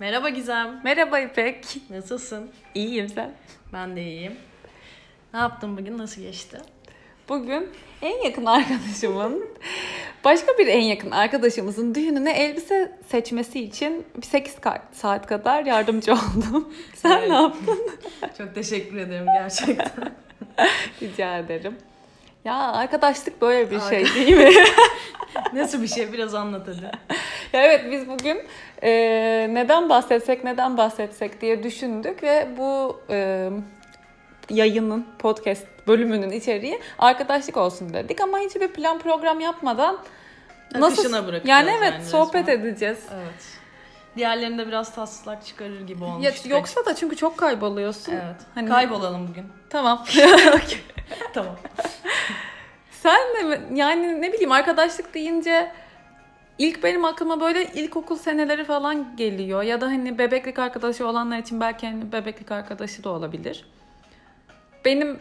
Merhaba Gizem. Merhaba İpek. Nasılsın? İyiyim sen. Ben de iyiyim. Ne yaptın bugün? Nasıl geçti? Bugün en yakın arkadaşımın, başka bir en yakın arkadaşımızın düğününe elbise seçmesi için bir 8 saat kadar yardımcı oldum. Sen Evet. ne yaptın? Çok teşekkür ederim gerçekten. Rica ederim. Ya arkadaşlık böyle bir şey Arka- değil mi? Nasıl bir şey? Biraz anlat hadi. Evet biz bugün e, neden bahsetsek neden bahsetsek diye düşündük ve bu e, yayının podcast bölümünün içeriği arkadaşlık olsun dedik ama hiçbir plan program yapmadan Akışına bırakacağız yani evet yani sohbet resmen. edeceğiz. Evet. Diğerlerinde biraz tatsızlık çıkarır gibi olmuş. Ya, yoksa da çünkü çok kayboluyorsun. Evet. Hani- Kaybolalım bugün. Tamam. tamam. Sen de yani ne bileyim arkadaşlık deyince ilk benim aklıma böyle ilkokul seneleri falan geliyor. Ya da hani bebeklik arkadaşı olanlar için belki hani bebeklik arkadaşı da olabilir. Benim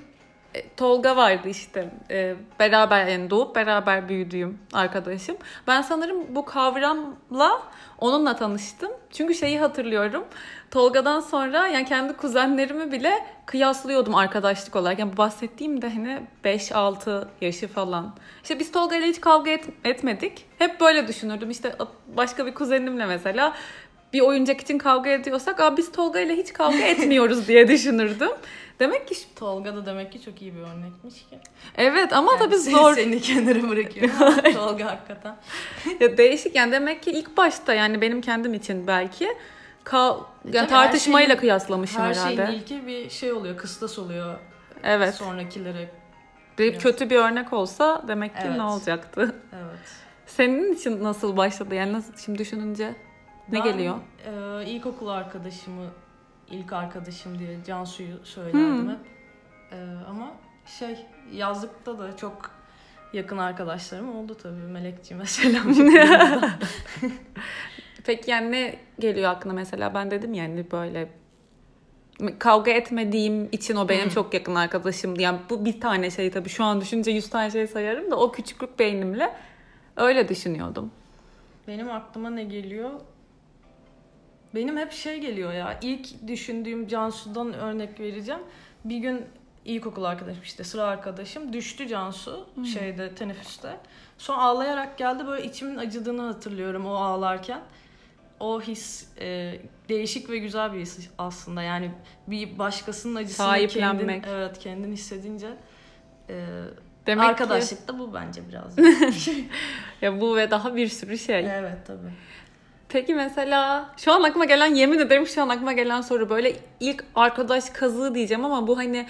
Tolga vardı işte e, beraber yani doğup beraber büyüdüğüm arkadaşım. Ben sanırım bu kavramla onunla tanıştım. Çünkü şeyi hatırlıyorum. Tolga'dan sonra yani kendi kuzenlerimi bile kıyaslıyordum arkadaşlık olarak. Yani bahsettiğim de hani 5-6 yaşı falan. İşte biz Tolga ile hiç kavga et- etmedik. Hep böyle düşünürdüm. İşte başka bir kuzenimle mesela bir oyuncak için kavga ediyorsak Aa, biz Tolga ile hiç kavga etmiyoruz diye düşünürdüm. Demek ki Tolga da demek ki çok iyi bir örnekmiş ki. evet ama Yani tabii zor. Seni kenara bırakıyor. Tolga hakikaten. Ya değişik yani demek ki ilk başta yani benim kendim için belki ka- yani tabii her tartışmayla şeyin- kıyaslamışım Her herhalde. şeyin ilki bir şey oluyor. Kıstas oluyor. evet. Sonrakilere. Bir kötü bir örnek olsa demek ki Evet. ne olacaktı? Evet. Senin için nasıl başladı? Yani nasıl şimdi düşününce ne Ben, geliyor? e, ilkokul arkadaşımı ilk arkadaşım diye Cansu'yu söylerdim Hmm. hep. E, ama şey yazlıkta da çok yakın arkadaşlarım oldu tabii. Melekciğime selam. Peki yani ne geliyor aklına mesela? Ben dedim yani böyle kavga etmediğim için o benim çok yakın arkadaşımdı. Yani bu bir tane şey tabii şu an düşünce yüz tane şey sayarım da o küçüklük beynimle öyle düşünüyordum. Benim aklıma ne geliyor? Benim hep şey geliyor ya. İlk düşündüğüm Cansu'dan örnek vereceğim. Bir gün ilkokul arkadaşım işte sıra arkadaşım düştü Cansu şeyde teneffüste. Sonra ağlayarak geldi böyle içimin acıdığını hatırlıyorum o ağlarken. O his e, değişik ve güzel bir his aslında. Yani bir başkasının acısını Sahiplenmek. kendin, evet kendin hissedince e, Demek ki arkadaşlık da bu bence biraz. ya bu ve daha bir sürü şey. evet tabii. Peki mesela şu an aklıma gelen yemin ederim şu an aklıma gelen soru böyle ilk arkadaş kazığı diyeceğim ama bu hani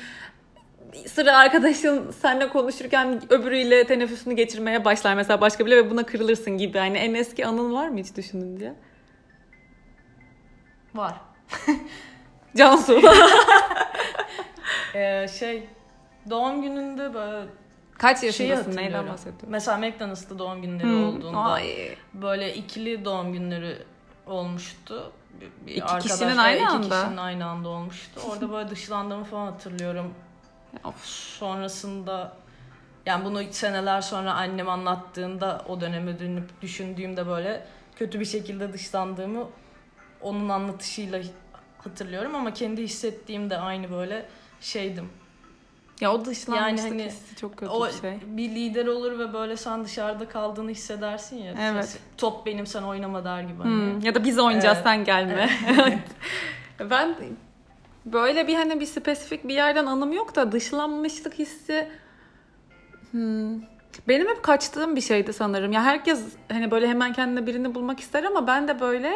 sıra arkadaşın seninle konuşurken öbürüyle teneffüsünü geçirmeye başlar mesela başka biri ve buna kırılırsın gibi. Hani en eski anın var mı hiç düşününce? Var. Cansu. Ee, şey doğum gününde böyle Kaç yaşındasın? Neyden bahsediyorsun? Mesela McDonald's'ta doğum günleri Hmm, olduğunda ay. böyle ikili doğum günleri olmuştu. Bir- İki kişinin aynı iki anda. kişinin aynı anda olmuştu. Orada böyle dışlandığımı falan hatırlıyorum. Of. Sonrasında yani bunu seneler sonra annem anlattığında o döneme dönüp düşündüğümde böyle kötü bir şekilde dışlandığımı onun anlatışıyla hatırlıyorum ama kendi hissettiğimde aynı böyle şeydim. Ya o dışlanmışlık Yani hani hissi çok kötü o bir şey. bir lider olur ve böyle sen dışarıda kaldığını hissedersin ya. Evet. Ses- top benim sen oynama der gibi. Hani. Hmm, Ya da biz oynayacağız Evet. sen gelme. ben böyle bir hani bir spesifik bir yerden anım yok da dışlanmışlık hissi hmm, benim hep kaçtığım bir şeydi sanırım. Ya herkes hani böyle hemen kendine birini bulmak ister ama ben de böyle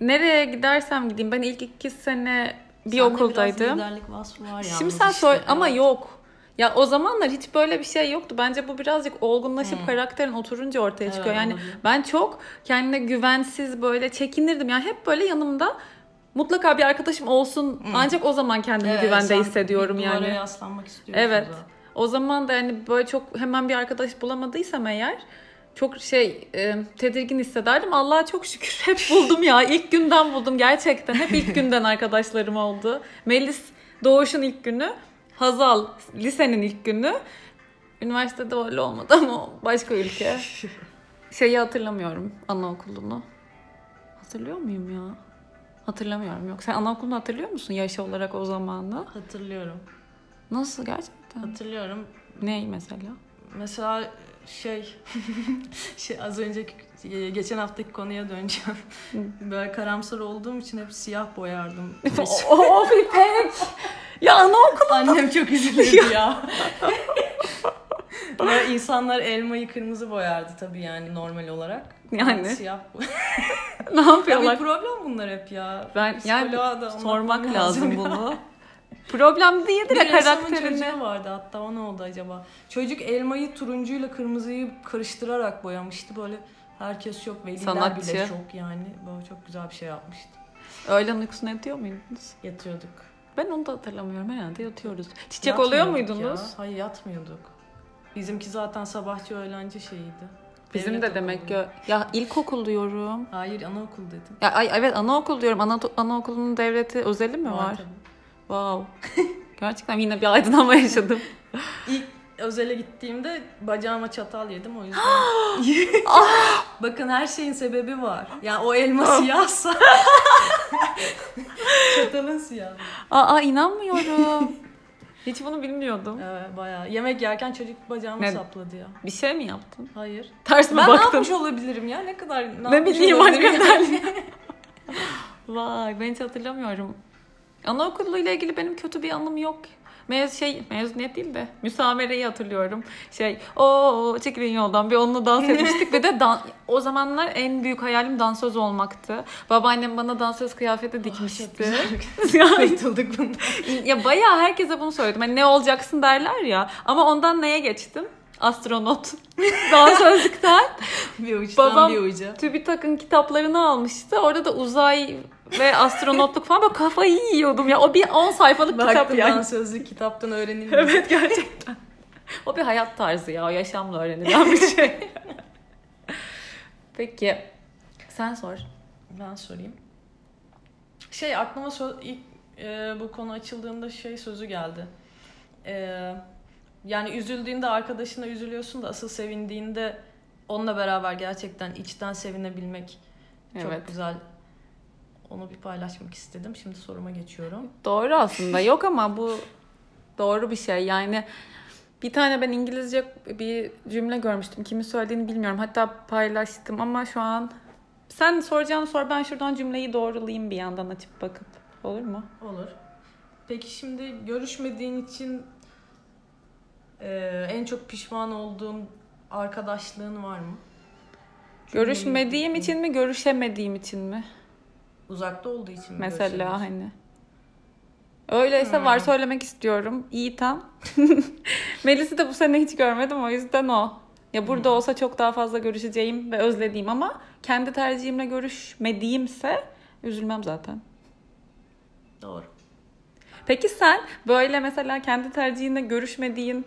nereye gidersem gideyim ben ilk iki sene bir Sende okuldaydım. biraz liderlik vasfı var Şimdi yalnız sen işte, söyle ama evet. yok. Ya o zamanlar hiç böyle bir şey yoktu. Bence bu birazcık olgunlaşıp Hmm. karakterin oturunca ortaya çıkıyor. Evet, yani olabilir. ben çok kendine güvensiz böyle çekinirdim. Yani hep böyle yanımda mutlaka bir arkadaşım olsun. Hmm. Ancak o zaman kendimi Evet, güvende hissediyorum bir yani. yaslanmak istiyorsun Evet. zaten. O zaman da yani böyle çok hemen bir arkadaş bulamadıysam eğer çok şey e, tedirgin hissederdim. Allah'a çok şükür hep buldum ya. İlk günden buldum gerçekten. Hep ilk günden arkadaşlarım oldu. Melis Doğuş'un ilk günü. Hazal lisenin ilk günü. Üniversitede öyle olmadı ama başka ülke. Şeyi hatırlamıyorum anaokulunu. Hatırlıyor muyum ya? Hatırlamıyorum yok. Sen anaokulunu hatırlıyor musun yaş olarak o zamanı? Hatırlıyorum. Nasıl gerçekten? Hatırlıyorum. Ney mesela? Mesela şey, şey az önceki geçen haftaki konuya döneceğim. Böyle karamsar olduğum için hep siyah boyardım. of İpek! Ya anaokulu Annem çok üzülürdü ya. Ve insanlar elmayı kırmızı boyardı tabii yani normal olarak. Yani. Ben Siyah boy. ne Ya bir yapıyorlar? problem bunlar hep ya. Ben yani sormak lazım ya. bunu. Problem Bir ya ressamın karakterini. çocuğu vardı hatta o ne oldu acaba? Çocuk elmayı turuncuyla kırmızıyı karıştırarak boyamıştı böyle. Herkes şok, veliler Sanatçı. bile şok yani. Böyle çok güzel bir şey yapmıştı. Öğlen uykusuna yatıyor muydunuz? Yatıyorduk. Ben onu da hatırlamıyorum herhalde yatıyoruz. Çiçek oluyor muydunuz? Ya. Hayır yatmıyorduk. Bizimki zaten sabahçı öğlenci şeyiydi. Bizim Devlet de demek okulu. ki ya ilkokul diyorum. Hayır anaokul dedim. Ya ay, evet anaokul diyorum. Ana, anaokulunun devleti özeli mi var? tabii. Wow. Gerçekten yine bir aydınlanma yaşadım. İlk özele gittiğimde bacağıma çatal yedim o yüzden. Bakın her şeyin sebebi var. Yani o elma siyahsa çatalın siyahı. Aa inanmıyorum. Hiç bunu bilmiyordum. Evet bayağı. Yemek yerken çocuk bacağıma Ne? sapladı ya. Bir şey mi yaptın? Hayır. Ters mi Ben ne baktın? yapmış olabilirim ya? Ne kadar ne, Ne bileyim hakikaten. Vay ben hiç hatırlamıyorum. Anaokuluyla ilgili benim kötü bir anım yok. Mez şey mezuniyet değil de müsamereyi hatırlıyorum. Şey o çekilin yoldan bir onunla dans etmiştik ve de dan- o zamanlar en büyük hayalim dansöz olmaktı. Babaannem bana dansöz kıyafeti dikmişti. Yani- Kurtulduk bundan. ya bayağı herkese bunu söyledim. Hani ne olacaksın derler ya. Ama ondan neye geçtim? Astronot. Dansözlükten. Bir uçtan Babam- bir uca. TÜBİTAK'ın kitaplarını almıştı. Orada da uzay ve astronotluk falan böyle kafayı yiyordum ya. O bir 10 sayfalık kitap Baktım yani. dansözlük kitaptan öğrenilmiş. Evet gerçekten. O bir hayat tarzı ya. O yaşamla öğrenilen bir şey. Peki. Sen sor. Ben sorayım. Şey aklıma so- ilk e, bu konu açıldığında şey sözü geldi. E, yani üzüldüğünde arkadaşına üzülüyorsun da asıl sevindiğinde onunla beraber gerçekten içten sevinebilmek çok Evet. güzel. Onu bir paylaşmak istedim. Şimdi soruma geçiyorum. Doğru aslında. Yok ama bu doğru bir şey. Yani bir tane ben İngilizce bir cümle görmüştüm. Kimin söylediğini bilmiyorum. Hatta paylaştım ama şu an sen soracağını sor. Ben şuradan cümleyi doğrulayayım bir yandan açıp bakıp. Olur mu? Olur. Peki şimdi görüşmediğin için e, en çok pişman olduğun arkadaşlığın var mı? Görüşmediğim için mi, görüşemediğim için mi? Uzakta olduğu için mi Mesela görüşemiyorsun? hani. Öyleyse Hmm. var söylemek istiyorum. Yiğitan. Melis'i de bu sene hiç görmedim o yüzden o. Ya burada Hmm. olsa çok daha fazla görüşeceğim ve özlediğim ama kendi tercihimle görüşmediğimse üzülmem zaten. Doğru. Peki sen böyle mesela kendi tercihinle görüşmediğin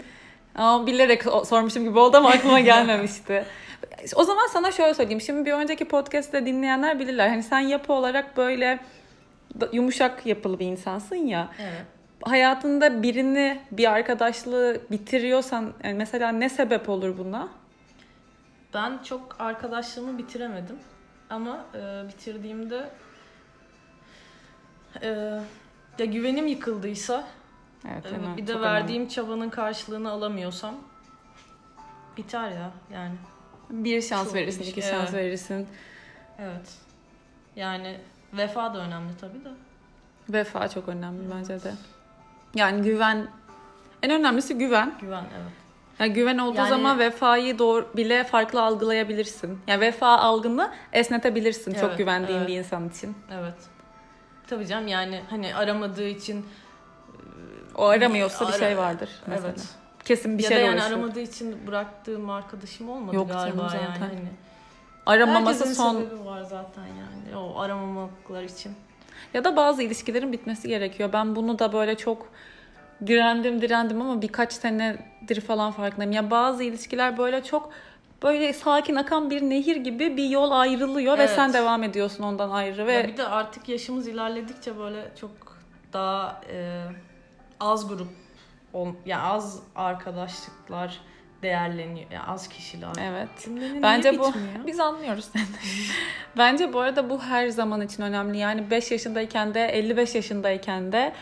Aa, bilerek sormuşum gibi oldu ama aklıma gelmemişti. O zaman sana şöyle söyleyeyim. Şimdi bir önceki podcast'te dinleyenler bilirler. Hani sen yapı olarak böyle yumuşak yapılı bir insansın ya. Evet. Hayatında birini, bir arkadaşlığı bitiriyorsan yani mesela ne sebep olur buna? Ben çok arkadaşlığımı bitiremedim. Ama e, bitirdiğimde e, ya güvenim yıkıldıysa Evet, değil mi? bir de Çok verdiğim çabanın karşılığını alamıyorsam biter ya yani. önemli. bir şans Çok verirsin, iki şans evet. verirsin. Evet. Yani vefa da önemli tabii de. Vefa çok önemli bence de. Yani güven en önemlisi güven. Güven evet. Yani güven olduğu Yani- zaman vefayı doğru bile farklı algılayabilirsin. Yani vefa algını esnetebilirsin çok Evet, güvendiğin evet. bir insan için. Evet. Tabii canım yani hani aramadığı için O aramıyorsa bir Ara- şey vardır mesela. evet. Kesin bir ya şey da yani uğraşıyor. aramadığı için bıraktığım arkadaşım olmadı Yok galiba zaten. yani. Hani. Aramaması Herkesin son sebebi var zaten yani o aramamaklar için. ya da bazı ilişkilerin bitmesi gerekiyor. Ben bunu da böyle çok direndim direndim ama birkaç senedir falan farkındayım. Ya bazı ilişkiler böyle çok böyle sakin akan bir nehir gibi bir yol ayrılıyor ve Evet. sen devam ediyorsun ondan ayrı ve Ya bir de artık yaşımız ilerledikçe böyle çok daha e, az grup ol, yani az arkadaşlıklar değerleniyor. Yani az kişiler. Evet. Cümlenin Bence bu bitmiyor? biz anlıyoruz seni. Bence bu arada bu her zaman için önemli. Yani 5 yaşındayken de 55 yaşındayken de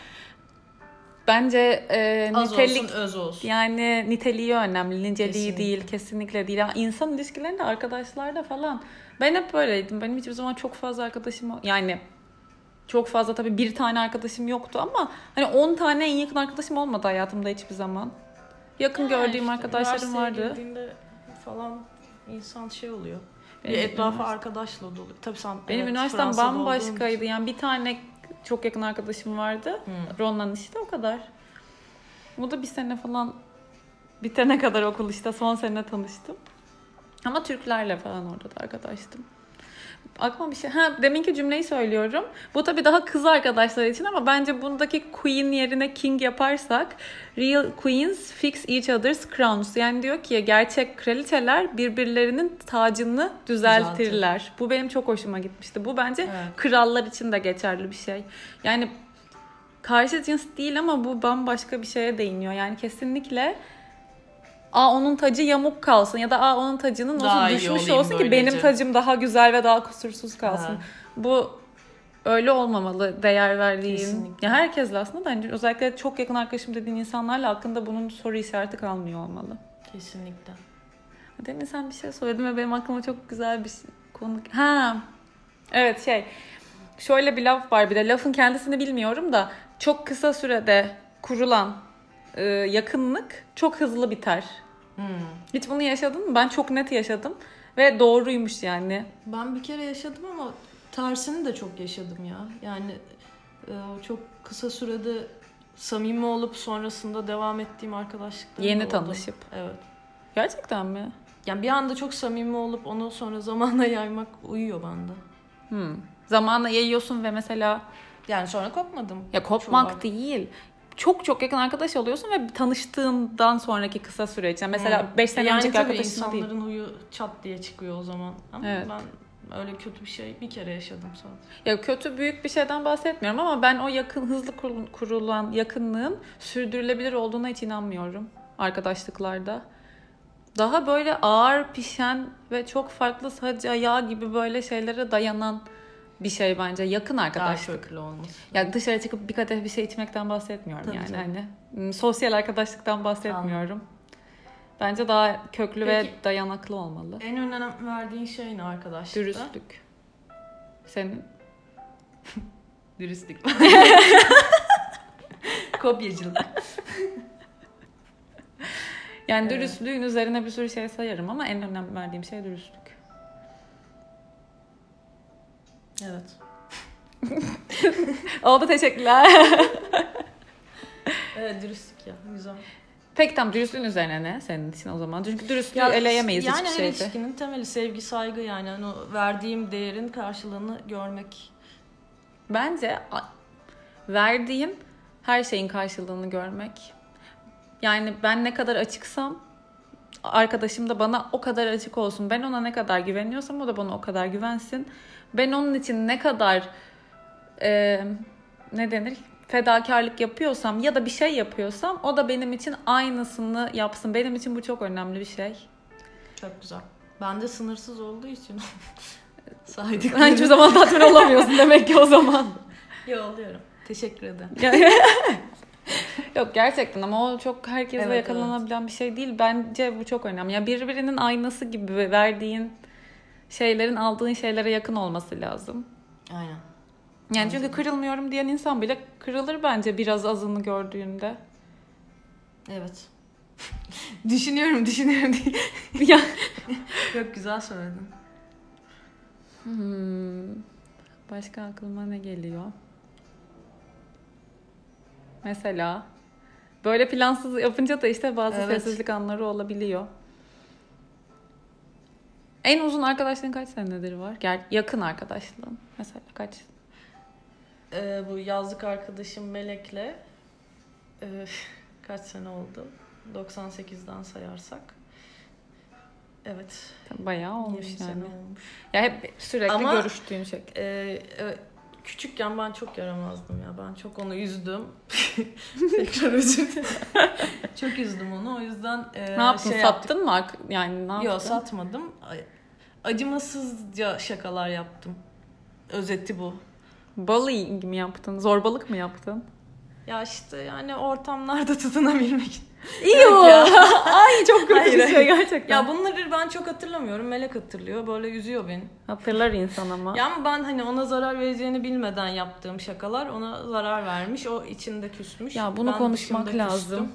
bence e, Az nitelik olsun öz olsun. yani niteliği önemli, niceliği Kesinlikle. değil, kesinlikle değil. Yani insan ilişkilerinde arkadaşlarda falan. Ben hep böyleydim. Benim hiçbir zaman çok fazla arkadaşım yani çok fazla tabii bir tane arkadaşım yoktu ama hani 10 tane en yakın arkadaşım olmadı hayatımda hiçbir zaman. Yakın Yani gördüğüm işte arkadaşlarım vardı. falan insan şey oluyor. Benim bir etrafı üniversite- arkadaşla dolu. Tabii sen Benim evet, üniversitem Fransa'da bambaşkaydı. Yani bir tane çok yakın arkadaşım vardı. Hı. Ron'la işte o kadar. Bu da bir sene falan bitene kadar okul işte son sene tanıştım. Ama Türklerle falan orada da arkadaştım. Aklıma bir şey... Ha deminki cümleyi söylüyorum. Bu tabii daha kız arkadaşlar için ama bence bundaki queen yerine king yaparsak real queens fix each other's crowns. Yani diyor ki gerçek kraliçeler birbirlerinin tacını düzeltirler. Bu benim çok hoşuma gitmişti. Bu bence Evet. krallar için de geçerli bir şey. Yani karşı cins değil ama bu bambaşka bir şeye değiniyor. Yani kesinlikle Aa onun tacı yamuk kalsın ya da aa onun tacının Daha iyi düşmüş olsun ki benim tacım daha güzel ve daha kusursuz kalsın. Ha. Bu öyle olmamalı değer verdiğin. Kesinlikle. Ya herkesle aslında bence özellikle çok yakın arkadaşım dediğin insanlarla hakkında bunun soru işareti kalmıyor olmalı. Kesinlikle. Demin sen bir şey söyledin ve benim aklıma çok güzel bir şey- konu... Ha, evet şey. Şöyle bir laf var bir de lafın kendisini bilmiyorum da çok kısa sürede kurulan e, yakınlık çok hızlı biter. Hmm. Hiç bunu yaşadın mı? Ben çok net yaşadım ve doğruymuş yani. Ben bir kere yaşadım ama tersini de çok yaşadım ya. Yani e, çok kısa sürede samimi olup sonrasında devam ettiğim arkadaşlıklarım Yeni oldu. tanışıp. Evet. Gerçekten mi? Yani bir anda çok samimi olup onu sonra zamanla yaymak uyuyor bende. Hmm. Zamanla yayıyorsun ve mesela Yani sonra kopmadım. ya kopmak değil. Çok çok yakın arkadaş oluyorsun ve tanıştığından sonraki kısa süreç. Yani mesela 5 sene yani önceki arkadaşın değil. insanların huyu çat diye çıkıyor o zaman. Ama Evet. ben öyle kötü bir şey bir kere yaşadım sadece. Ya kötü büyük bir şeyden bahsetmiyorum ama ben o yakın hızlı kurul- kurulan yakınlığın sürdürülebilir olduğuna hiç inanmıyorum arkadaşlıklarda. Daha böyle ağır pişen ve çok farklı sac ayağı gibi böyle şeylere dayanan bir şey bence yakın Daha arkadaşlık. köklü olması. Ya dışarı çıkıp bir kadeh bir şey içmekten bahsetmiyorum Tabii yani canım. hani hmm, sosyal arkadaşlıktan bahsetmiyorum. Bence daha köklü ve Peki. dayanaklı olmalı. En önem verdiğin şey ne arkadaşlıkta? Dürüstlük. Senin Dürüstlük. Kopyacılık. Yani Evet. dürüstlüğün üzerine bir sürü şey sayarım ama en önem verdiğim şey dürüstlük. Evet. Oldu teşekkürler. Evet dürüstlük ya. Güzel. Peki tam dürüstlüğün üzerine ne senin için o zaman? Çünkü dürüstlüğü eleyemeyiz yani hiçbir her şeyde. ilişkinin temeli sevgi, saygı yani. Hani o verdiğim değerin karşılığını görmek. Bence verdiğim her şeyin karşılığını görmek. Yani ben ne kadar açıksam arkadaşım da bana o kadar açık olsun. Ben ona ne kadar güveniyorsam o da bana o kadar güvensin. Ben onun için ne kadar e, ne denir fedakarlık yapıyorsam ya da bir şey yapıyorsam o da benim için aynısını yapsın. Benim için bu çok önemli bir şey. Çok güzel. Bende sınırsız olduğu için saydık. Hiçbir zaman tatmin olamıyorsun demek ki o zaman. Yolluyorum. Teşekkür ederim. Yok gerçekten ama o çok herkese Evet, yakalanabilen bir şey değil. Bence bu çok önemli. Ya birbirinin aynası gibi verdiğin şeylerin aldığın şeylere yakın olması lazım. Aynen. Yani çünkü kırılmıyorum diyen insan bile kırılır bence biraz azını gördüğünde. Evet. düşünüyorum, düşünüyorum diye. ya Yok güzel söyledin. Hmm. Başka aklıma ne geliyor? Mesela böyle plansız yapınca da işte bazı Evet. sessizlik anları olabiliyor. En uzun arkadaşlığın kaç senedir var? Ger- yakın arkadaşlığın mesela kaç? Ee, bu yazlık arkadaşım Melek'le e, kaç sene oldu? 98'den sayarsak. Evet. Bayağı olmuş 20 sene yani. olmuş. Ya hep sürekli Ama- görüştüğün şey. Ee, e, küçükken ben çok yaramazdım ya. Ben çok onu üzdüm. Tekrar özür dilerim. çok üzdüm onu. O yüzden e, ne yaptın? şey Sattın mı? Ark- Yani ne yaptın? Yok satmadım. Acımasızca şakalar yaptım. Özeti bu. Bullying mi yaptın? Zorbalık mı yaptın? Ya işte yani ortamlarda tutunabilmek. İyi o. Ay çok kötü bir şey gerçekten. Ya bunları ben çok hatırlamıyorum. Melek hatırlıyor. Böyle üzüyor beni. Hatırlar insan ama. Ya ama ben hani ona zarar vereceğini bilmeden yaptığım şakalar ona zarar vermiş. O içinde küsmüş. Ya bunu Ben konuşmak lazım. küstüm.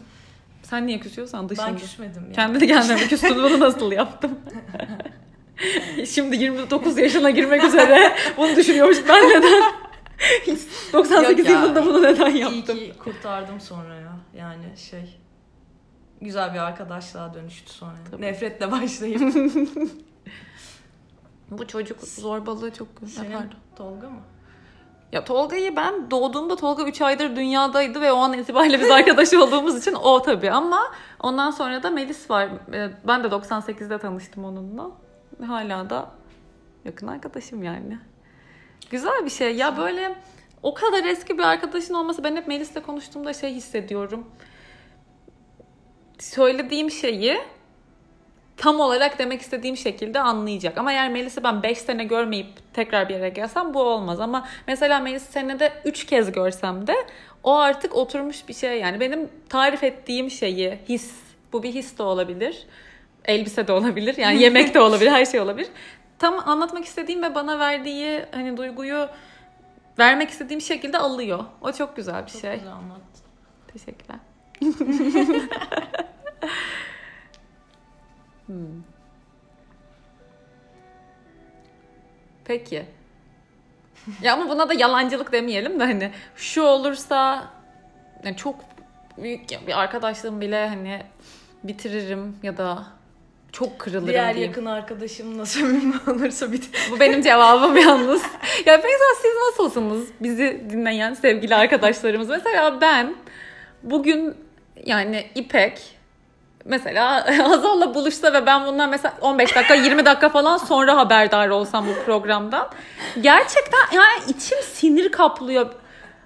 Sen niye küsüyorsan dışında. Ben küsmedim ya. Kendi kendime küstüm bunu nasıl yaptım? Şimdi 29 yaşına girmek üzere bunu düşünüyormuş. Ben neden? 98 Yok ya. yılında bunu neden İyi yaptım? ki kurtardım sonra ya. Yani şey güzel bir arkadaşlığa dönüştü sonra. Tabii. Nefretle başlayıp. Bu çocuk zorbalığı çok Senin Pardon. Tolga mı? Ya Tolga'yı ben doğduğumda Tolga 3 aydır dünyadaydı ve o an itibariyle biz arkadaş olduğumuz için o tabii ama ondan sonra da Melis var. Ee, Ben de 98'de tanıştım onunla. Hala da yakın arkadaşım yani. Güzel bir şey. Ya böyle o kadar eski bir arkadaşın olması ben hep Melis'le konuştuğumda şey hissediyorum. Söylediğim şeyi tam olarak demek istediğim şekilde anlayacak. Ama eğer Melis'i ben 5 sene görmeyip tekrar bir yere gelsem bu olmaz. Ama mesela Melis'i senede 3 kez görsem de o artık oturmuş bir şey. Yani benim tarif ettiğim şeyi, his, bu bir his de olabilir. Elbise de olabilir. Yani yemek de olabilir, her şey olabilir. Tam anlatmak istediğim ve bana verdiği hani duyguyu vermek istediğim şekilde alıyor. O çok güzel bir Çok şey. güzel anlattın. Teşekkürler. Hmm. Peki. Ya ama buna da yalancılık demeyelim de hani şu olursa yani çok büyük bir arkadaşlığım bile hani bitiririm ya da çok kırılırım Diğer diyeyim. yakın arkadaşımla samimi olursa bir Bu benim cevabım yalnız. ya mesela siz nasılsınız? Bizi dinleyen sevgili arkadaşlarımız. Mesela ben bugün yani İpek mesela Hazal'la buluşsa ve ben bundan mesela 15 dakika 20 dakika falan sonra haberdar olsam bu programdan. Gerçekten yani içim sinir kaplıyor.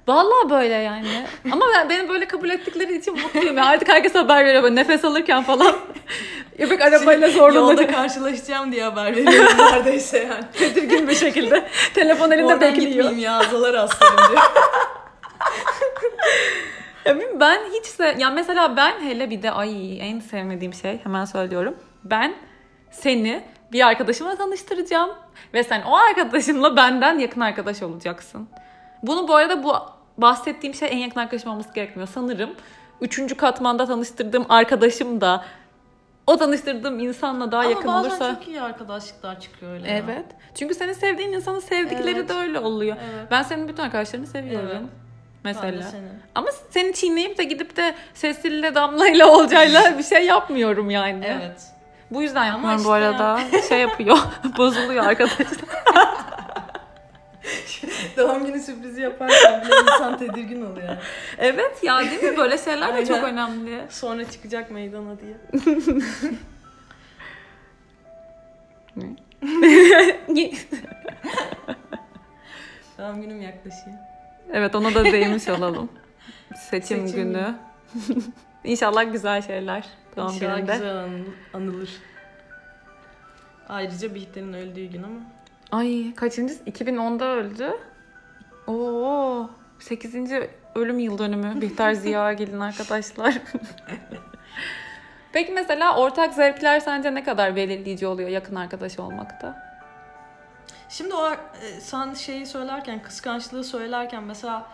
Vallahi böyle yani. Ama ben, beni böyle kabul ettikleri için mutluyum. Ya artık herkes haber veriyor böyle nefes alırken falan. İpek arabayla zorlanır. Yolda karşılaşacağım diye haber veriyorum neredeyse yani. tedirgin bir şekilde. Telefon elinde Oradan bekliyor. gitmeyeyim ya azalar aslanım diyor. Ya ben hiç se ya mesela ben hele bir de ay en sevmediğim şey hemen söylüyorum. Ben seni bir arkadaşımla tanıştıracağım ve sen o arkadaşınla benden yakın arkadaş olacaksın. Bunu bu arada bu bahsettiğim şey en yakın arkadaşım olması gerekmiyor. Sanırım üçüncü katmanda tanıştırdığım arkadaşım da o tanıştırdığım insanla daha Ama yakın bazen olursa. çok iyi arkadaşlıklar çıkıyor öyle. ya. Evet. Çünkü senin sevdiğin insanın sevdikleri Evet. de öyle oluyor. Evet. Ben senin bütün arkadaşlarını seviyorum. Evet. Mesela. Senin. Ama seni çiğneyip de gidip de Cecil'le Damla'yla Olcay'la bir şey yapmıyorum yani. Evet. Bu yüzden Ama yapmıyorum bu işte arada. Şey yapıyor. bozuluyor arkadaşlar. Doğum günü sürprizi yaparken bile insan tedirgin oluyor. evet ya değil mi? Böyle şeyler de çok önemli. Sonra çıkacak meydana diye. Doğum günüm yaklaşıyor. Evet ona da değmiş olalım. Seçim, Seçim günü. İnşallah güzel şeyler doğum İnşallah gününde. güzel anıl- anılır. Ayrıca Bihter'in öldüğü gün ama. Ay kaçıncı? 2010'da öldü. Oo 8. ölüm yıl dönümü Bihter Ziyagil'in arkadaşlar. Peki mesela ortak zevkler sence ne kadar belirleyici oluyor yakın arkadaş olmakta? Şimdi o e, sen şeyi söylerken, kıskançlığı söylerken mesela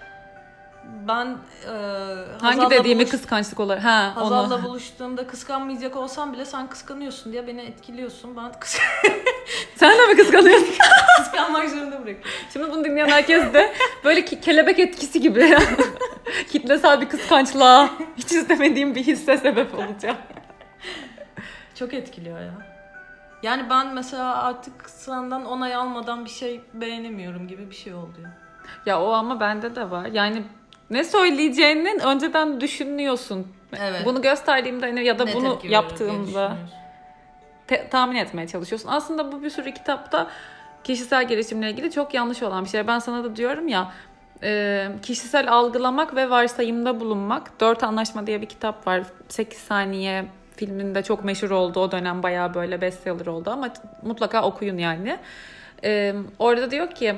ben e, Hangi dediğimi buluş- kıskançlık olarak? Ha Hazal'la onu. buluştuğumda kıskanmayacak olsam bile sen kıskanıyorsun diye beni etkiliyorsun. Ben kıs- Sen de mi kıskanıyorsun? kıskanmak zorunda bırakıyorum. Şimdi bunu dinleyen herkes de böyle kelebek etkisi gibi. Kitlesel bir kıskançlığa hiç istemediğim bir hisse sebep olacağım. Çok etkiliyor ya. Yani ben mesela artık senden onay almadan bir şey beğenemiyorum gibi bir şey oluyor. Ya o ama bende de var. Yani ne söyleyeceğinin önceden düşünüyorsun. Evet. Bunu gösterdiğimde hani ya da Ne bunu yaptığımda te- tahmin etmeye çalışıyorsun. Aslında bu bir sürü kitapta kişisel gelişimle ilgili çok yanlış olan bir şey. Ben sana da diyorum ya e, kişisel algılamak ve varsayımda bulunmak. Dört Anlaşma diye bir kitap var. 8 saniye filminde çok meşhur oldu. O dönem bayağı böyle bestseller oldu ama mutlaka okuyun yani. E, orada diyor ki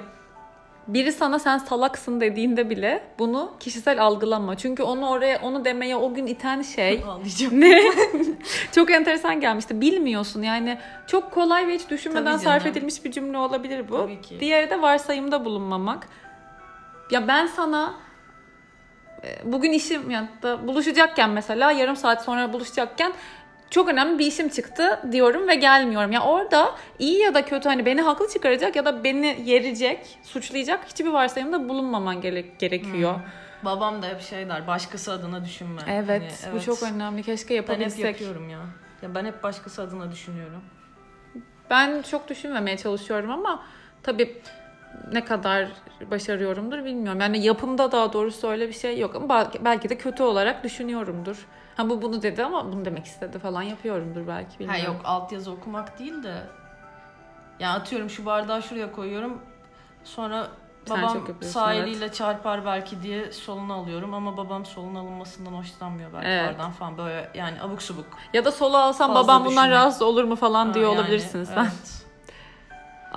biri sana sen salaksın dediğinde bile bunu kişisel algılama. Çünkü onu oraya onu demeye o gün iten şey ne? çok enteresan gelmişti. Bilmiyorsun yani çok kolay ve hiç düşünmeden sarf edilmiş bir cümle olabilir bu. Diğeri de varsayımda bulunmamak. Ya ben sana bugün işim ya da buluşacakken mesela yarım saat sonra buluşacakken çok önemli bir işim çıktı diyorum ve gelmiyorum. Ya orada iyi ya da kötü hani beni haklı çıkaracak ya da beni yerecek, suçlayacak hiçbir varsayımda bulunmaman gerek gerekiyor. Hmm. Babam da hep şey der, başkası adına düşünme. Evet, Hani, bu çok önemli. Keşke Ben hep yapabilsek. yapıyorum ya. Ya ben hep başkası adına düşünüyorum. Ben çok düşünmemeye çalışıyorum ama tabii ne kadar başarıyorumdur bilmiyorum. Yani yapımda daha doğrusu öyle bir şey yok ama belki- de kötü olarak düşünüyorumdur. Ha bu bunu dedi ama bunu demek istedi falan yapıyorumdur belki Ha bilmiyorum. yok altyazı okumak değil de ya atıyorum şu bardağı şuraya koyuyorum. Sonra Sen babam sağ evet. eliyle çarpar belki diye solunu alıyorum ama babam solun alınmasından hoşlanmıyor belki Evet. bardağın falan böyle yani abuk subuk. Ya da sola alsam babam bundan rahatsız olur mu falan Ha, yani, olabilirsin sen. evet.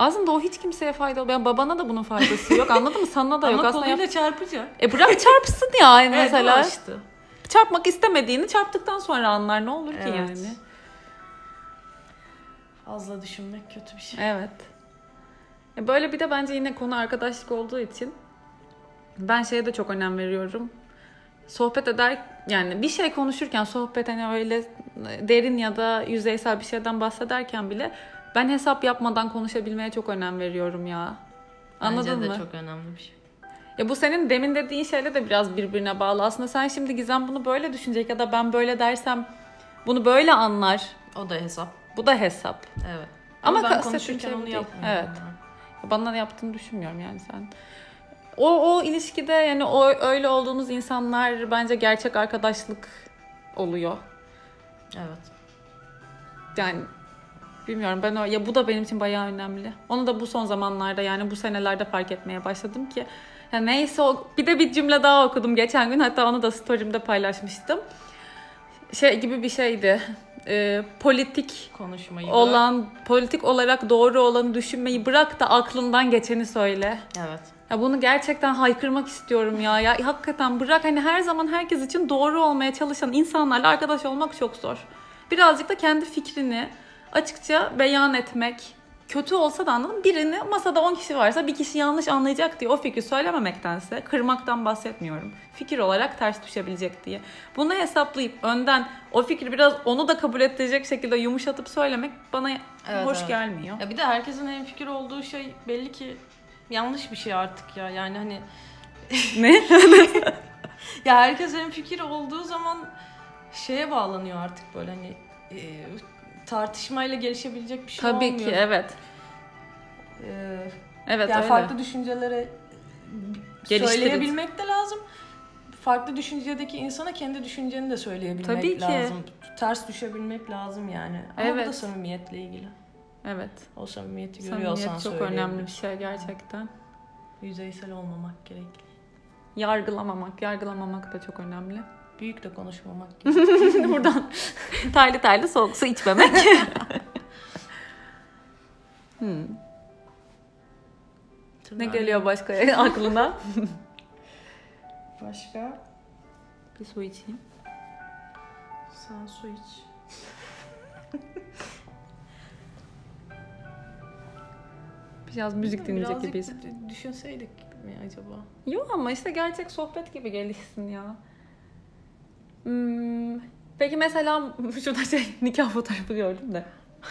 Aslında o hiç kimseye faydalı. Yani babana da bunun faydası yok. Anladın mı? Sana da yok. Ama Aslında yap- koluyla çarpacak. E bırak çarpsın yani Evet, mesela. o işte. Çarpmak istemediğini çarptıktan sonra anlar ne olur ki Evet. yani. Fazla düşünmek kötü bir şey. Evet. E, Böyle bir de bence yine konu arkadaşlık olduğu için ben şeye de çok önem veriyorum. Sohbet eder yani bir şey konuşurken sohbet hani öyle derin ya da yüzeysel bir şeyden bahsederken bile ben hesap yapmadan konuşabilmeye çok önem veriyorum ya. Anladın Bence mı? de çok önemli bir şey. Ya bu senin demin dediğin şeyle de biraz birbirine bağlı. Aslında sen şimdi Gizem bunu böyle düşünecek ya da ben böyle dersem bunu böyle anlar. O da hesap. Bu da hesap. Evet. Ama Ama, ben konuşurken onu yapmıyorum. Evet. Bana yaptığını düşünmüyorum yani sen. O, o ilişkide yani o öyle olduğunuz insanlar bence gerçek arkadaşlık oluyor. Evet. Yani bilmiyorum ben o ya bu da benim için bayağı önemli. Onu da bu son zamanlarda yani bu senelerde fark etmeye başladım ki. Ya neyse o bir de bir cümle daha okudum geçen gün hatta onu da story'imde paylaşmıştım. Şey gibi bir şeydi. Ee, politik Konuşmayı bırak. olan politik olarak doğru olanı düşünmeyi bırak da aklından geçeni söyle. Evet. Ya bunu gerçekten haykırmak istiyorum ya. Ya hakikaten bırak hani her zaman herkes için doğru olmaya çalışan insanlarla arkadaş olmak çok zor. Birazcık da kendi fikrini açıkça beyan etmek. Kötü olsa da anladın mı? Birini masada 10 kişi varsa bir kişi yanlış anlayacak diye o fikri söylememektense kırmaktan bahsetmiyorum. Fikir olarak ters düşebilecek diye. Bunu hesaplayıp önden o fikri biraz onu da kabul ettirecek şekilde yumuşatıp söylemek bana Evet, hoş evet. gelmiyor. Ya bir de herkesin en fikir olduğu şey belli ki yanlış bir şey artık ya. Yani hani ne? ya herkes en fikir olduğu zaman şeye bağlanıyor artık böyle hani e, tartışmayla gelişebilecek bir şey Tabii olmuyor. ki evet. E, Evet yani öyle. farklı düşüncelere söyleyebilmek de lazım. Farklı düşüncedeki insana kendi düşünceni de söyleyebilmek Tabii ki. lazım. Ters düşebilmek lazım yani. Ama bu da Evet. samimiyetle ilgili. Evet. O samimiyeti görüyorsan Samimiyet çok önemli bir şey gerçekten. Yüzeysel olmamak gerekli. Yargılamamak, yargılamamak da çok önemli. Büyük de konuşmamak gerekli. Buradan taylı taylı soğuk su içmemek. Hmm. Ne geliyor başka aklına? Başka? Bir su içeyim. Sen su iç. Biraz müzik dinleyecek gibiyiz. düşünseydik mi acaba? Yok ama işte gerçek sohbet gibi gelişsin ya. Hmm, Peki mesela şurada şey nikah fotoğrafı gördüm de.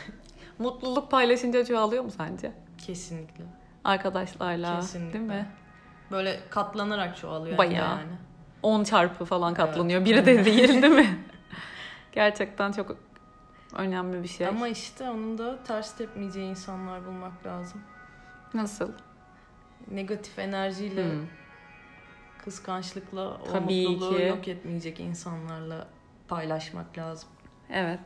Mutluluk paylaşınca çoğalıyor mu sence? Kesinlikle. Arkadaşlarla Kesinlikle. değil mi? Böyle katlanarak çoğalıyor. Bayağı. Yani. 10 çarpı falan Evet. katlanıyor. Biri de değil değil mi? Gerçekten çok önemli bir şey. Ama işte onun da ters tepmeyeceği insanlar bulmak lazım. Nasıl? Negatif enerjiyle, Hmm. Kıskançlıkla o Tabii mutluluğu ki. yok etmeyecek insanlarla paylaşmak lazım. Evet.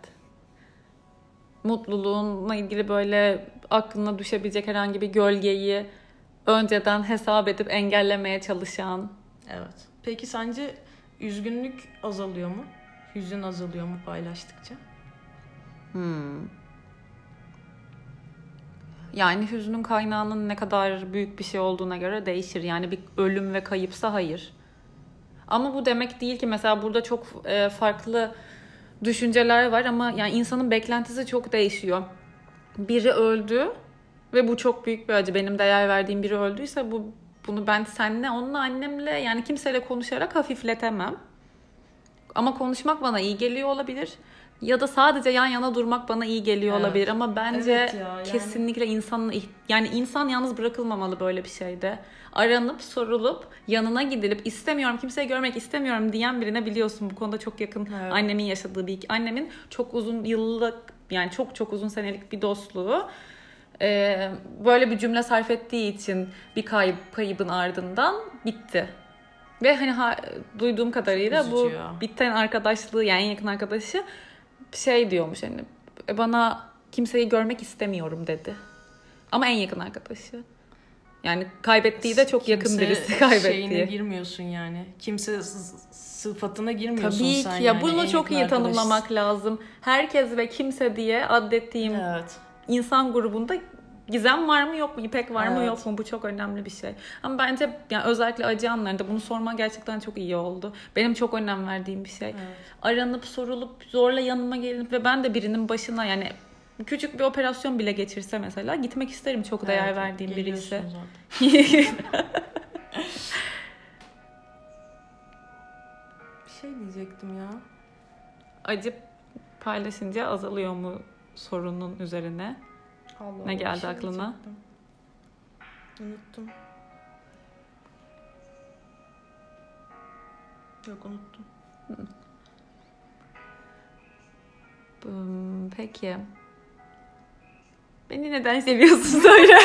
mutluluğunla ilgili böyle aklına düşebilecek herhangi bir gölgeyi önceden hesap edip engellemeye çalışan. Evet. Peki sence üzgünlük azalıyor mu? Hüzün azalıyor mu paylaştıkça? Hmm. Yani hüznün kaynağının ne kadar büyük bir şey olduğuna göre değişir. Yani bir ölüm ve kayıpsa hayır. Ama bu demek değil ki mesela burada çok e, farklı düşünceler var ama yani insanın beklentisi çok değişiyor. Biri öldü ve bu çok büyük bir acı. Benim değer verdiğim biri öldüyse bu bunu ben seninle, onunla, annemle yani kimseyle konuşarak hafifletemem. Ama konuşmak bana iyi geliyor olabilir. Ya da sadece yan yana durmak bana iyi geliyor Evet. olabilir ama bence Evet ya, yani- kesinlikle insanın yani insan yalnız bırakılmamalı böyle bir şeyde. Aranıp sorulup yanına gidilip istemiyorum kimseyi görmek istemiyorum diyen birine biliyorsun bu konuda çok yakın Evet. annemin yaşadığı bir annemin çok uzun yıllık yani çok çok uzun senelik bir dostluğu Ee, böyle bir cümle sarf ettiği için bir kayıp kaybın ardından bitti. Ve hani ha- duyduğum kadarıyla bu biten arkadaşlığı yani en yakın arkadaşı şey diyormuş hani "E, bana kimseyi görmek istemiyorum dedi. Ama en yakın arkadaşı. Yani kaybettiği de çok yakın Kimse birisi şeyine kaybettiği. girmiyorsun yani. Kimse sıfatına girmiyorsun Tabii sen ki ya yani. bunu En çok yakın iyi arkadaş. tanımlamak lazım. Herkes ve kimse diye adettiğim Evet. insan grubunda gizem var mı yok mu, ipek var mı Evet. yok mu bu çok önemli bir şey. Ama bence yani özellikle acı anlarında bunu sorman gerçekten çok iyi oldu. Benim çok önem verdiğim bir şey. Evet. Aranıp sorulup zorla yanıma gelinip ve ben de birinin başına yani küçük bir operasyon bile geçirse mesela gitmek isterim çok değer Evet, verdiğim biri ise. geliyorsun zaten. Bir şey diyecektim ya. Acı paylaşınca azalıyor mu sorunun üzerine? Allah Ne geldi şey aklına? Unuttum. Yok unuttum. Hmm, Peki. Beni neden seviyorsun söyle.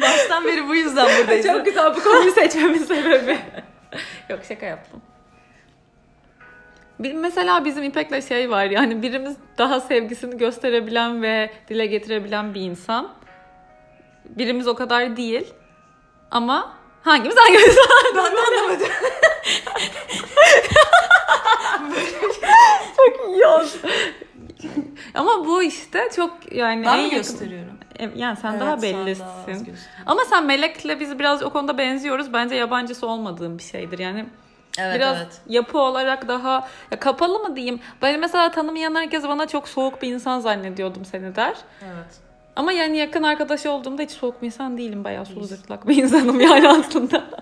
Baştan beri bu yüzden buradayız. Çok güzel bu konuyu seçmemin sebebi. Yok şaka yaptım. Mesela bizim İpek'le şey var yani birimiz daha sevgisini gösterebilen ve dile getirebilen bir insan. Birimiz o kadar değil. Ama hangimiz hangimiz? Ben de anlamadım. çok iyi oldu. Ama bu işte çok yani Ben en yakın- gösteriyorum? E, Yani sen Evet, daha sen bellisin. daha az gösteriyorsun. Ama sen Melek'le biz biraz o konuda benziyoruz. Bence yabancısı olmadığım bir şeydir. Yani Evet biraz evet. yapı olarak daha ya kapalı mı diyeyim? Ben mesela tanımayan herkes bana çok soğuk bir insan zannediyordum seni der. Evet. Ama yani yakın arkadaş olduğumda hiç soğuk bir insan değilim. Bayağı sulu zırtlak bir insanım yani aslında.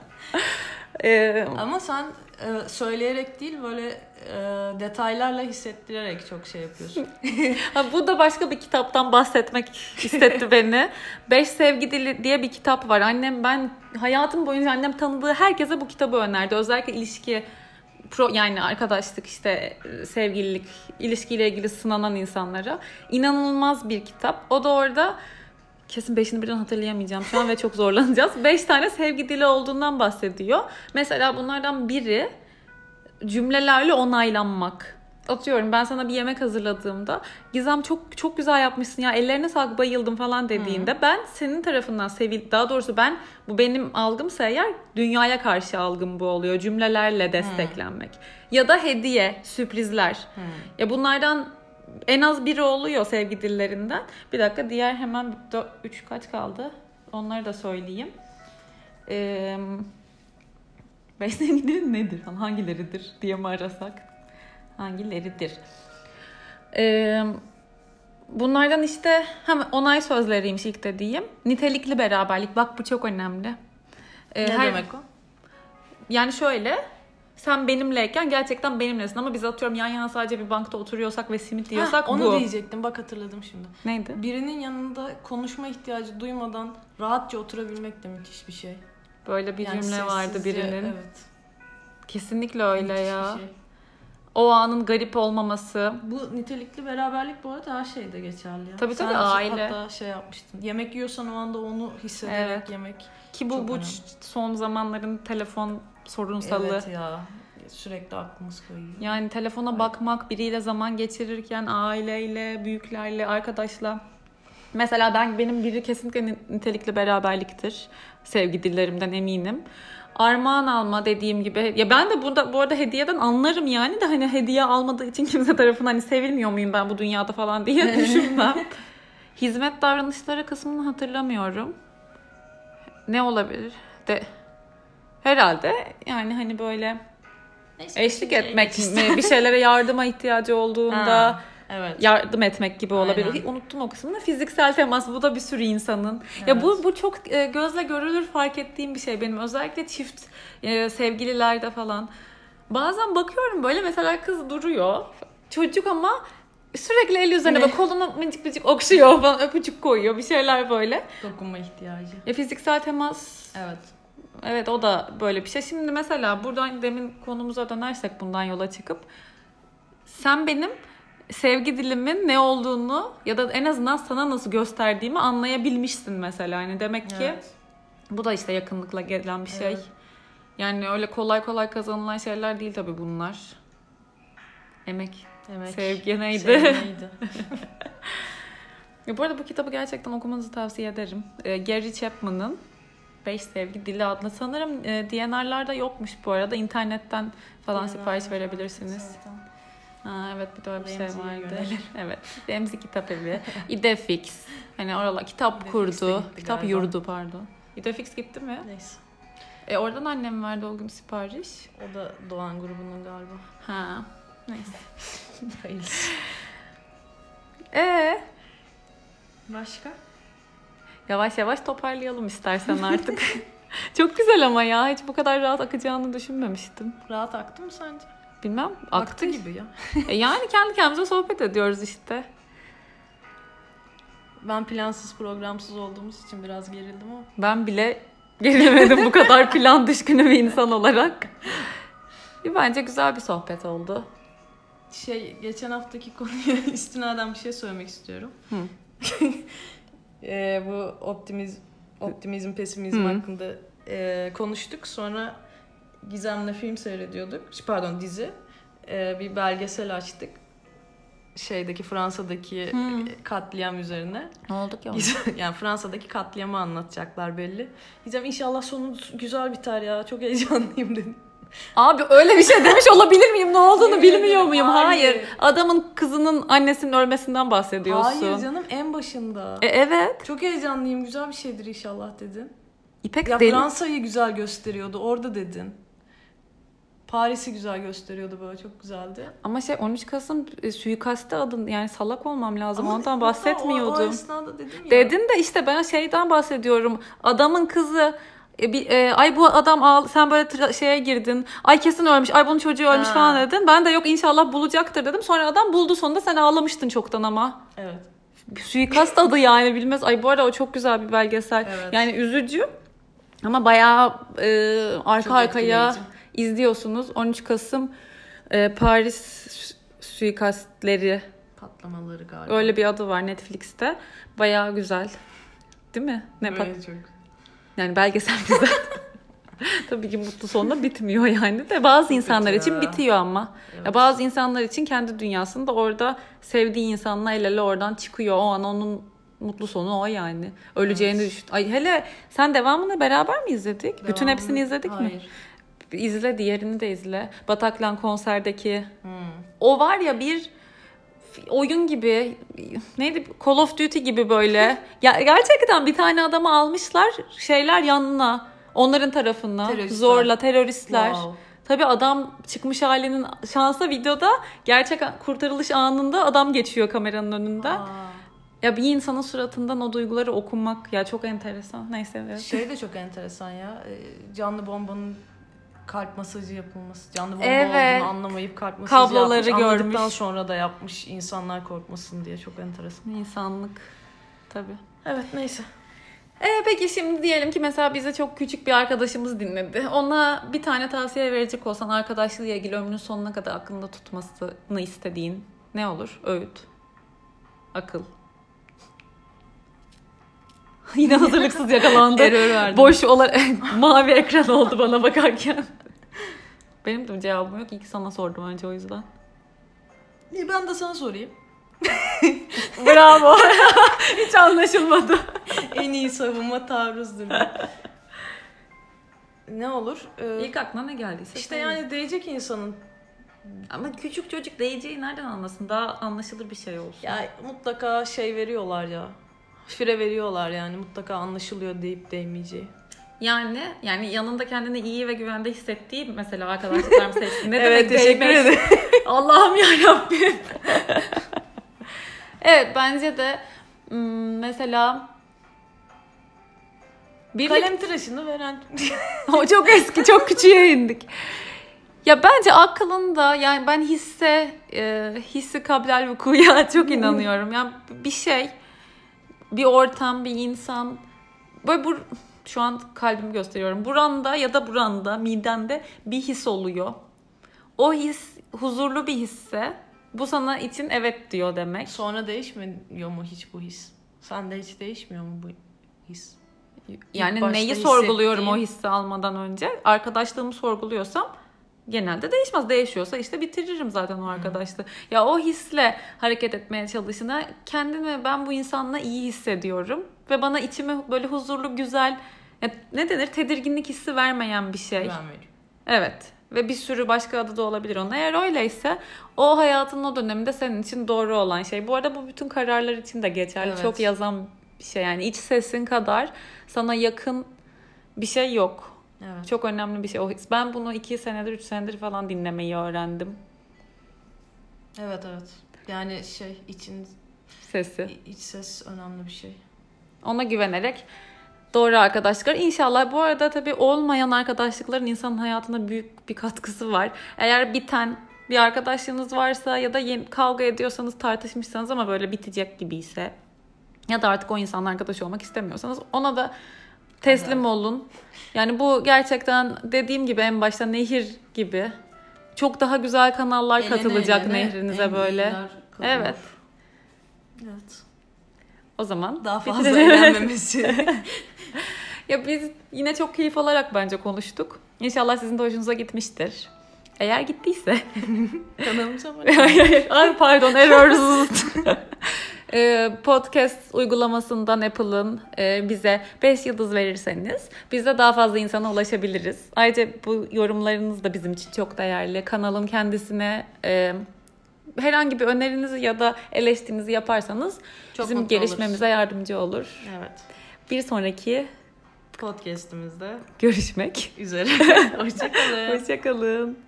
Ee, Ama sen e, söyleyerek değil böyle e, detaylarla hissettirerek çok şey yapıyorsun. ha, bu da başka bir kitaptan bahsetmek istetti beni. Beş Sevgi Dili diye bir kitap var. Annem ben hayatım boyunca annem tanıdığı herkese bu kitabı önerdi. Özellikle ilişki pro yani arkadaşlık işte e, sevgililik ilişkiyle ilgili sınanan insanlara inanılmaz bir kitap. O da orada kesin beşini birden hatırlayamayacağım şu an ve çok zorlanacağız. Beş tane sevgi dili olduğundan bahsediyor. Mesela bunlardan biri cümlelerle onaylanmak. Atıyorum ben sana bir yemek hazırladığımda Gizem çok çok güzel yapmışsın ya ellerine sağlık bayıldım falan dediğinde ben senin tarafından sevil daha doğrusu ben bu benim algımsa eğer dünyaya karşı algım bu oluyor cümlelerle desteklenmek. Ya da hediye, sürprizler. Ya bunlardan en az biri oluyor sevgi dillerinden. Bir dakika diğer hemen 3 kaç kaldı? Onları da söyleyeyim. Eee Beş sevgi dili nedir? falan, Hangileridir diye mi arasak? Hangileridir? Ee, bunlardan işte hem onay sözleriymiş ilk dediğim. Nitelikli beraberlik. Bak bu çok önemli. Ee, ne her- demek o? Yani şöyle sen benimleyken gerçekten benimlesin ama biz atıyorum yan yana sadece bir bankta oturuyorsak ve simit yiyorsak Heh, onu bu. diyecektim bak hatırladım şimdi. Neydi? Birinin yanında konuşma ihtiyacı duymadan rahatça oturabilmek de müthiş bir şey. Böyle bir Yani cümle vardı birinin. Evet. Kesinlikle öyle müthiş bir ya. şey. O anın garip olmaması. Bu nitelikli beraberlik bu arada her şeyde geçerli ya. Tabii tabii, Sen aile. hatta şey yapmıştın. Yemek yiyorsan o anda onu hissederek Evet. yemek. Ki bu bu önemli. son zamanların telefon sorunsalı. Evet ya. sürekli aklımız kayıyor. Yani telefona bakmak, biriyle zaman geçirirken aileyle, büyüklerle, arkadaşla. Mesela ben benim biri kesinlikle ni- nitelikli beraberliktir. Sevgi dillerimden eminim. Armağan alma dediğim gibi. Ya ben de burada bu arada hediyeden anlarım yani de hani hediye almadığı için kimse tarafından hani sevilmiyor muyum ben bu dünyada falan diye düşünmem. Hizmet davranışları kısmını hatırlamıyorum. Ne olabilir? De herhalde yani hani böyle Eşlik şimdi etmek işte. mi? Bir şeylere yardıma ihtiyacı olduğunda evet. yardım etmek gibi olabilir. Aynen. Unuttum o kısmını. Fiziksel temas bu da bir sürü insanın. Ya bu Evet. bu çok e, gözle görülür fark ettiğim bir şey benim. Özellikle çift e, sevgililerde falan. Bazen bakıyorum böyle mesela kız duruyor. Çocuk ama sürekli el üzerine Ne? bak kolunu mıncık mıncık okşuyor falan öpücük koyuyor bir şeyler böyle. Dokunma ihtiyacı. E, fiziksel temas Evet. Evet o da böyle bir şey. Şimdi mesela buradan demin konumuza dönersek bundan yola çıkıp sen benim sevgi dilimin ne olduğunu ya da en azından sana nasıl gösterdiğimi anlayabilmişsin mesela. Yani demek ki Evet. bu da işte yakınlıkla gelen bir şey. Evet. Yani öyle kolay kolay kazanılan şeyler değil tabii bunlar. Emek. Demek Sevgi neydi? Sevgi neydi? Ya bu arada bu kitabı gerçekten okumanızı tavsiye ederim. Ee, Gary Chapman'ın Beş Sevgi Dili adlı. Sanırım e, DNR'larda yokmuş bu arada. İnternetten falan sipariş verebilirsiniz. Ha, evet bir de öyle bir şey Remzi'ye vardı. evet. Remzi Kitap Evi. İdefix. Hani oralar kitap İdefix de kurdu. gitti Kitap galiba. yurdu pardon. İdefix gitti mi? Neyse. E oradan annem verdi o gün sipariş. O da Doğan grubunun galiba. Ha. Neyse. Hayırlısı. Ee, Başka? Yavaş yavaş toparlayalım istersen artık. Çok güzel ama ya. Hiç bu kadar rahat akacağını düşünmemiştim. Rahat aktı mı sence? Bilmem. Aktı Aktı. gibi ya. E yani kendi kendimize sohbet ediyoruz işte. Ben plansız programsız olduğumuz için biraz gerildim ama. Ben bile gelemedim bu kadar plan düşkünü bir insan olarak. E, Bence güzel bir sohbet oldu. Şey geçen haftaki konuya istinaden bir şey söylemek istiyorum. Hı. Ee, bu optimizm, optimizm, pesimizm Hı. hakkında e, konuştuk. Sonra Gizem'le film seyrediyorduk. Pardon dizi. Ee, bir belgesel açtık. Şeydeki Fransa'daki Hı. e, katliam üzerine. Ne oldu ki? Gizem- yani Fransa'daki katliamı anlatacaklar belli. Gizem inşallah sonu güzel biter ya. Çok heyecanlıyım dedim. Abi öyle bir şey demiş olabilir miyim? Ne olduğunu bilmiyor muyum? hayır. Hayır. Adamın kızının annesinin ölmesinden bahsediyorsun. Hayır canım en başında. E, evet. Çok heyecanlıyım. Güzel bir şeydir inşallah dedin. İpek Ya deli. Fransa'yı güzel gösteriyordu. Orada dedin. Paris'i güzel gösteriyordu böyle. Çok güzeldi. Ama şey 13 Kasım e, suikaste adın yani salak olmam lazım. Ama Ondan bahsetmiyordum. O, o esnada dedim ya. Dedin de işte ben şeyden bahsediyorum. Adamın kızı e, bir, e, ay bu adam ağl sen böyle tra- şeye girdin. Ay kesin ölmüş. Ay bunun çocuğu ölmüş Ha. falan dedin. Ben de yok inşallah bulacaktır dedim. Sonra adam buldu sonunda sen ağlamıştın çoktan ama. Evet. Suikast adı yani bilmez. Ay bu arada o çok güzel bir belgesel. Evet. Yani üzücü ama bayağı e, arka Çok arkaya etkileyici. İzliyorsunuz. 13 Kasım e, Paris suikastleri Patlamaları galiba. öyle bir adı var Netflix'te. Bayağı güzel. Değil mi? Ne pat- çok. yani belgesel güzel. Tabii ki mutlu sonla bitmiyor yani de bazı insanlar kötü için bitiyor ama. Evet. Ya bazı insanlar için kendi dünyasında orada sevdiği insanla el ele oradan çıkıyor. O an onun mutlu sonu o yani. Öleceğini Evet. düşün. Ay hele sen devamını beraber mi izledik? Bütün Devamını- hepsini izledik mi? İzle diğerini de izle. Bataclan konserdeki. Hmm. O var ya bir oyun gibi neydi Call of Duty gibi böyle. ya gerçekten bir tane adamı almışlar şeyler yanına. Onların tarafından Teröristler. zorla teröristler. Wow. Tabii adam çıkmış halinin şansa videoda gerçek kurtarılış anında adam geçiyor kameranın önünde. Aa. Ya bir insanın suratından o duyguları okunmak ya çok enteresan. Neyse evet. Şey de çok enteresan ya. e, Canlı bombanın kalp masajı yapılması. Canlı bomba Evet. olduğunu anlamayıp kalp masajı Kabloları yapmış. Anladıktan görmüş. sonra da yapmış insanlar korkmasın diye. Çok enteresan. İnsanlık. Tabii. Evet neyse. E peki şimdi diyelim ki mesela bize çok küçük bir arkadaşımız dinledi. Ona bir tane tavsiye verecek olsan arkadaşlığıyla ilgili ömrünün sonuna kadar aklında tutmasını istediğin ne olur? Öğüt. Akıl. Yine hazırlıksız yakalandı. Error verdim. Boş olarak mavi ekran oldu bana bakarken. Benim de cevabım yok. İlk sana sordum önce o yüzden. İyi ben de sana sorayım. Bravo. Hiç anlaşılmadı. en iyi savunma taarruzdur. ne olur? Ee, İlk aklına ne geldiyse. işte yani değecek insanın Ama küçük çocuk değeceği nereden anlasın? Daha anlaşılır bir şey olsun. ya mutlaka şey veriyorlar ya. Fire veriyorlar yani mutlaka anlaşılıyor deyip değmeyeceği. Yani yani yanında kendini iyi ve güvende hissettiği mesela arkadaşlıklarım seçti. Ne evet demek teşekkür değmek? ederim. Allah'ım ya Rabbim. evet bence de hmm, mesela bir Kalem tıraşını veren o çok eski, çok küçüğe indik. Ya bence aklında yani ben hisse, e, hissi kablel vukuya çok inanıyorum. Yani bir şey, bir ortam, bir insan böyle bu şu an kalbimi gösteriyorum. Buranda ya da buranda, midende bir his oluyor. O his huzurlu bir hisse. Bu sana için evet diyor demek. sonra değişmiyor mu hiç bu his? Sende hiç değişmiyor mu bu his? Yani neyi sorguluyorum o hissi almadan önce? Arkadaşlığımı sorguluyorsam genelde değişmez. Değişiyorsa işte bitiririm zaten o arkadaşlığı. Ya o hisle hareket etmeye çalışına kendimi ben bu insanla iyi hissediyorum ve bana içime böyle huzurlu güzel ne denir tedirginlik hissi vermeyen bir şey. Veriyor. Evet. Ve bir sürü başka adı da olabilir onun. Eğer öyleyse o hayatın o döneminde senin için doğru olan şey. Bu arada bu bütün kararlar için de geçerli. Evet. Çok yazan bir şey yani. iç sesin kadar sana yakın bir şey yok. Evet. Çok önemli bir şey. O his. Ben bunu iki senedir, üç senedir falan dinlemeyi öğrendim. Evet evet. Yani şey için Sesi. iç ses önemli bir şey. Ona güvenerek doğru arkadaşlıklar. İnşallah bu arada tabii olmayan arkadaşlıkların insanın hayatına büyük bir katkısı var. Eğer biten bir arkadaşlığınız varsa ya da yeni, kavga ediyorsanız tartışmışsanız ama böyle bitecek gibiyse ya da artık o insanla arkadaş olmak istemiyorsanız ona da teslim olun. Yani bu gerçekten dediğim gibi en başta nehir gibi. Çok daha güzel kanallar Eline katılacak eline nehrinize en böyle. Evet. Evet. O zaman Daha fazla eğlenmemesi. Ya biz yine çok keyif alarak bence konuştuk. İnşallah sizin de hoşunuza gitmiştir. Eğer gittiyse. Kanalımıza abone Ay pardon errors. Ee, Podcast uygulamasından Apple'ın e, bize 5 yıldız verirseniz biz de daha fazla insana ulaşabiliriz. Ayrıca bu yorumlarınız da bizim için çok değerli. Kanalın kendisine e, herhangi bir önerinizi ya da eleştirinizi yaparsanız Çok bizim gelişmemize yardımcı olur. Evet. Bir sonraki Podcast'imizde görüşmek üzere. Hoşçakalın. Hoşçakalın.